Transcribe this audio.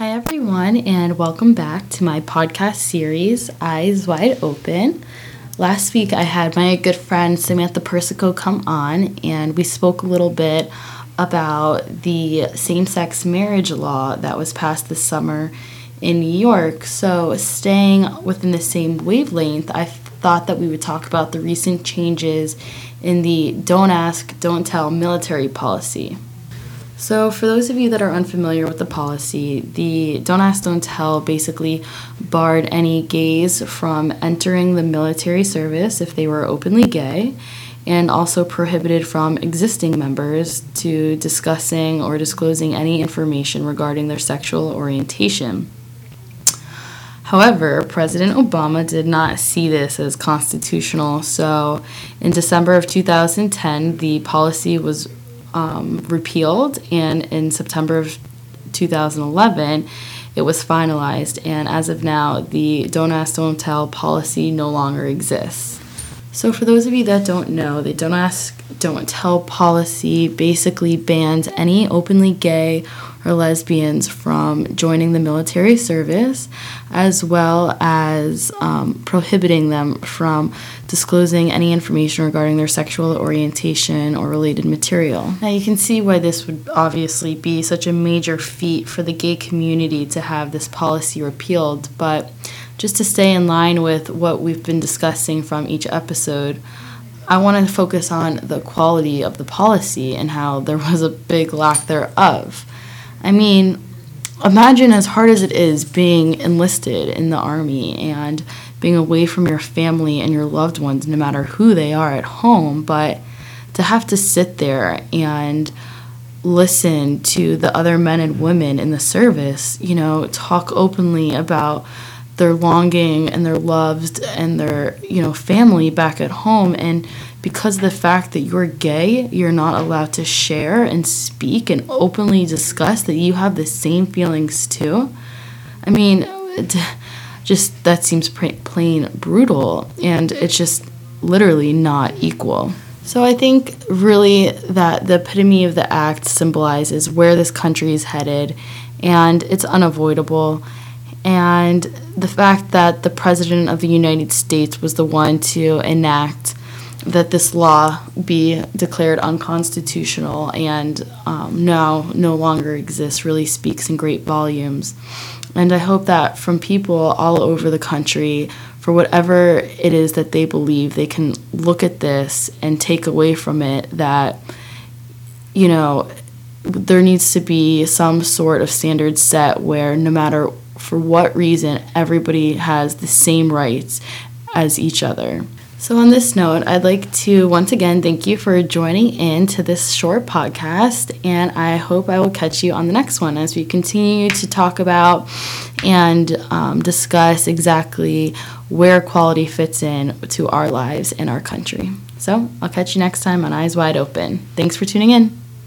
Hi, everyone, and welcome back to my podcast series, Eyes Wide Open. Last week, I had my good friend Samantha Persico come on, and we spoke a little bit about the same sex marriage law that was passed this summer in New York. So, staying within the same wavelength, I thought that we would talk about the recent changes in the Don't Ask, Don't Tell military policy. So, for those of you that are unfamiliar with the policy, the Don't Ask, Don't Tell basically barred any gays from entering the military service if they were openly gay, and also prohibited from existing members to discussing or disclosing any information regarding their sexual orientation. However, President Obama did not see this as constitutional, so in December of 2010, the policy was um, repealed, and in September of 2011, it was finalized. And as of now, the Don't Ask, Don't Tell policy no longer exists. So, for those of you that don't know, the Don't Ask, Don't Tell policy basically bans any openly gay or lesbians from joining the military service, as well as um, prohibiting them from disclosing any information regarding their sexual orientation or related material. Now, you can see why this would obviously be such a major feat for the gay community to have this policy repealed, but just to stay in line with what we've been discussing from each episode. I want to focus on the quality of the policy and how there was a big lack thereof. I mean, imagine as hard as it is being enlisted in the army and being away from your family and your loved ones, no matter who they are at home, but to have to sit there and listen to the other men and women in the service, you know, talk openly about their longing and their loves and their, you know, family back at home and because of the fact that you're gay, you're not allowed to share and speak and openly discuss that you have the same feelings too. I mean, just that seems plain brutal and it's just literally not equal. So I think really that the epitome of the act symbolizes where this country is headed and it's unavoidable. And the fact that the President of the United States was the one to enact that this law be declared unconstitutional and um, now no longer exists really speaks in great volumes. And I hope that from people all over the country, for whatever it is that they believe, they can look at this and take away from it that, you know, there needs to be some sort of standard set where no matter for what reason, everybody has the same rights as each other. So, on this note, I'd like to once again thank you for joining in to this short podcast, and I hope I will catch you on the next one as we continue to talk about and um, discuss exactly where equality fits in to our lives in our country. So, I'll catch you next time on Eyes Wide Open. Thanks for tuning in.